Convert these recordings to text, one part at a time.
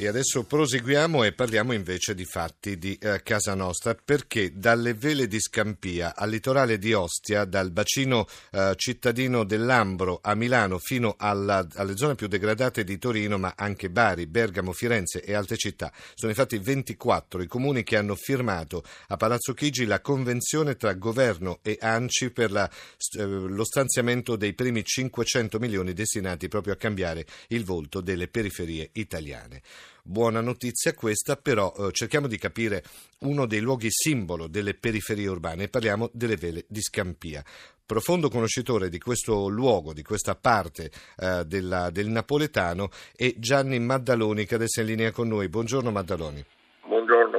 E adesso proseguiamo e parliamo invece di fatti di eh, Casa Nostra, perché dalle vele di Scampia al litorale di Ostia, dal bacino eh, cittadino dell'Ambro a Milano fino alla, alle zone più degradate di Torino, ma anche Bari, Bergamo, Firenze e altre città, sono infatti 24 i comuni che hanno firmato a Palazzo Chigi la convenzione tra governo e ANCI per la, eh, lo stanziamento dei primi 500 milioni destinati proprio a cambiare il volto delle periferie italiane. Buona notizia questa, però eh, cerchiamo di capire uno dei luoghi simbolo delle periferie urbane parliamo delle vele di Scampia. Profondo conoscitore di questo luogo, di questa parte eh, della, del napoletano, è Gianni Maddaloni che adesso è in linea con noi. Buongiorno Maddaloni.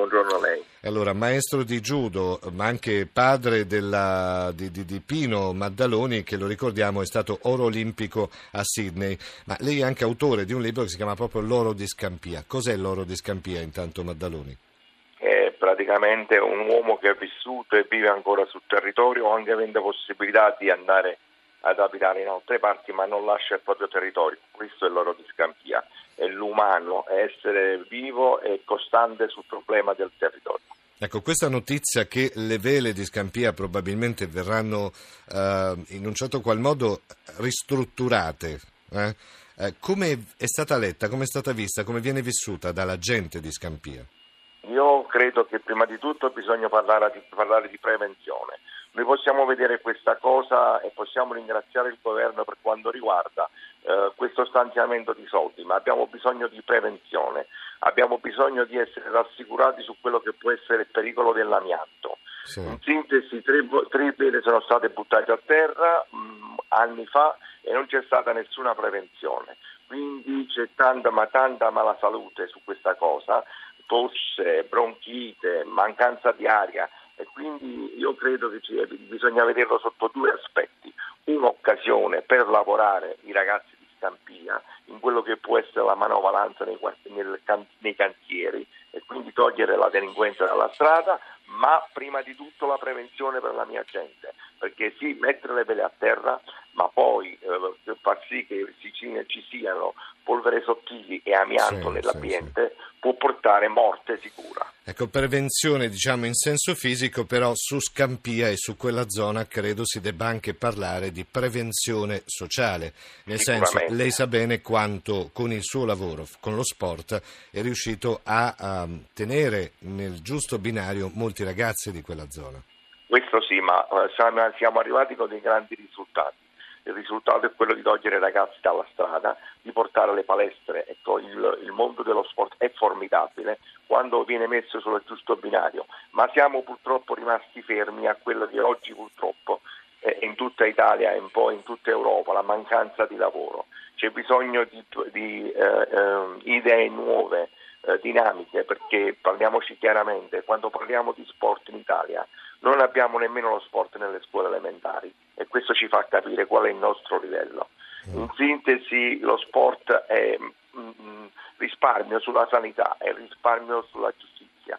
Buongiorno, a lei. Allora, maestro di judo, ma anche padre della, di, di, di, Pino Maddaloni, che lo ricordiamo è stato oro olimpico a Sydney, ma lei è anche autore di un libro che si chiama proprio L'oro di Scampia. Cos'è l'oro di Scampia intanto Maddaloni? È praticamente un uomo che ha vissuto e vive ancora sul territorio, anche avendo possibilità di andare ad abitare in altre parti, ma non lascia il proprio territorio. Questo è l'oro di Scampia è l'umano, è essere vivo e costante sul problema del territorio. Ecco, questa notizia che le vele di Scampia probabilmente verranno eh, in un certo qual modo ristrutturate, eh? Eh, come è stata letta, come è stata vista, come viene vissuta dalla gente di Scampia? Io credo che prima di tutto bisogna parlare di, parlare di prevenzione. Noi possiamo vedere questa cosa e possiamo ringraziare il governo per quanto riguarda eh, questo stanziamento di soldi, ma abbiamo bisogno di prevenzione, abbiamo bisogno di essere rassicurati su quello che può essere il pericolo dell'amianto. Sì. In sintesi, tre, tre vele sono state buttate a terra mh, mm, anni fa e non c'è stata nessuna prevenzione. Quindi c'è tanta, ma tanta mala salute su questa cosa, tosse, bronchite, mancanza di aria e quindi io credo che bisogna vederlo sotto due aspetti un'occasione per lavorare i ragazzi di Stampia in quello che può essere la manovalanza nei, nei cantieri e quindi togliere la delinquenza dalla strada, ma prima di tutto la prevenzione per la mia gente, perché sì, mettere le vele a terra, ma poi eh, far sì che ci siano polvere sottili e amianto sì, nell'ambiente sì, sì. Può portare morte sicura. Ecco, prevenzione diciamo in senso fisico, però su Scampia e su quella zona credo si debba anche parlare di prevenzione sociale, nel senso lei sa bene quanto con il suo lavoro, con lo sport, è riuscito a, a tenere nel giusto binario molti ragazzi di quella zona. Questo sì, ma eh, siamo arrivati con dei grandi risultati il risultato è quello di togliere i ragazzi dalla strada, di portare le palestre. Ecco, il, il, mondo dello sport è formidabile quando viene messo sul giusto binario, ma siamo purtroppo rimasti fermi a quello che oggi purtroppo è in tutta Italia e un po' in tutta Europa, la mancanza di lavoro. C'è bisogno di, di eh, eh, idee nuove, eh, dinamiche, perché parliamoci chiaramente, quando parliamo di sport in Italia non abbiamo nemmeno lo sport nelle scuole elementari e questo ci fa capire qual è il nostro livello. Mm. In sintesi lo sport è mm, mm, risparmio sulla sanità, è risparmio sulla giustizia,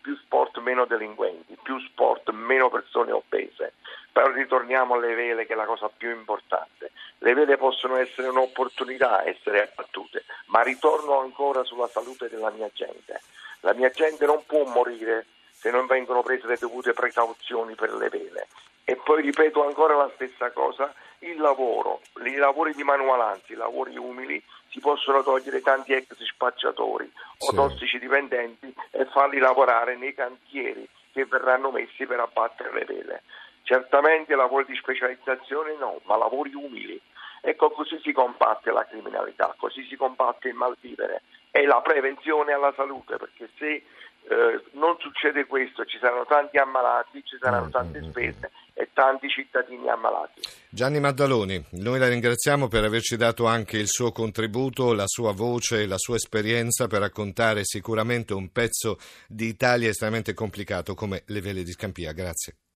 più sport meno delinquenti, più sport meno persone obese. Però ritorniamo alle vele che è la cosa più importante. Le vele possono essere un'opportunità, essere abbattute, ma ritorno ancora sulla salute della mia gente. La mia gente non può morire se non vengono prese le dovute precauzioni per le vele. E poi ripeto ancora la stessa cosa, il lavoro, i lavori di manualanza, i lavori umili, si possono togliere tanti ex spacciatori o sì. tossici dipendenti e farli lavorare nei cantieri che verranno messi per abbattere le vele. Certamente lavori di specializzazione no, ma lavori umili. Ecco, così si combatte la criminalità, così si combatte il malvivere e la prevenzione alla salute, perché se eh, non succede questo, ci saranno tanti ammalati, ci saranno mm, tante mm, mm, spese e tanti cittadini ammalati. Gianni Maddaloni, noi la ringraziamo per averci dato anche il suo contributo, la sua voce, la sua esperienza per raccontare sicuramente un pezzo di Italia estremamente complicato come le vele di Scampia. Grazie.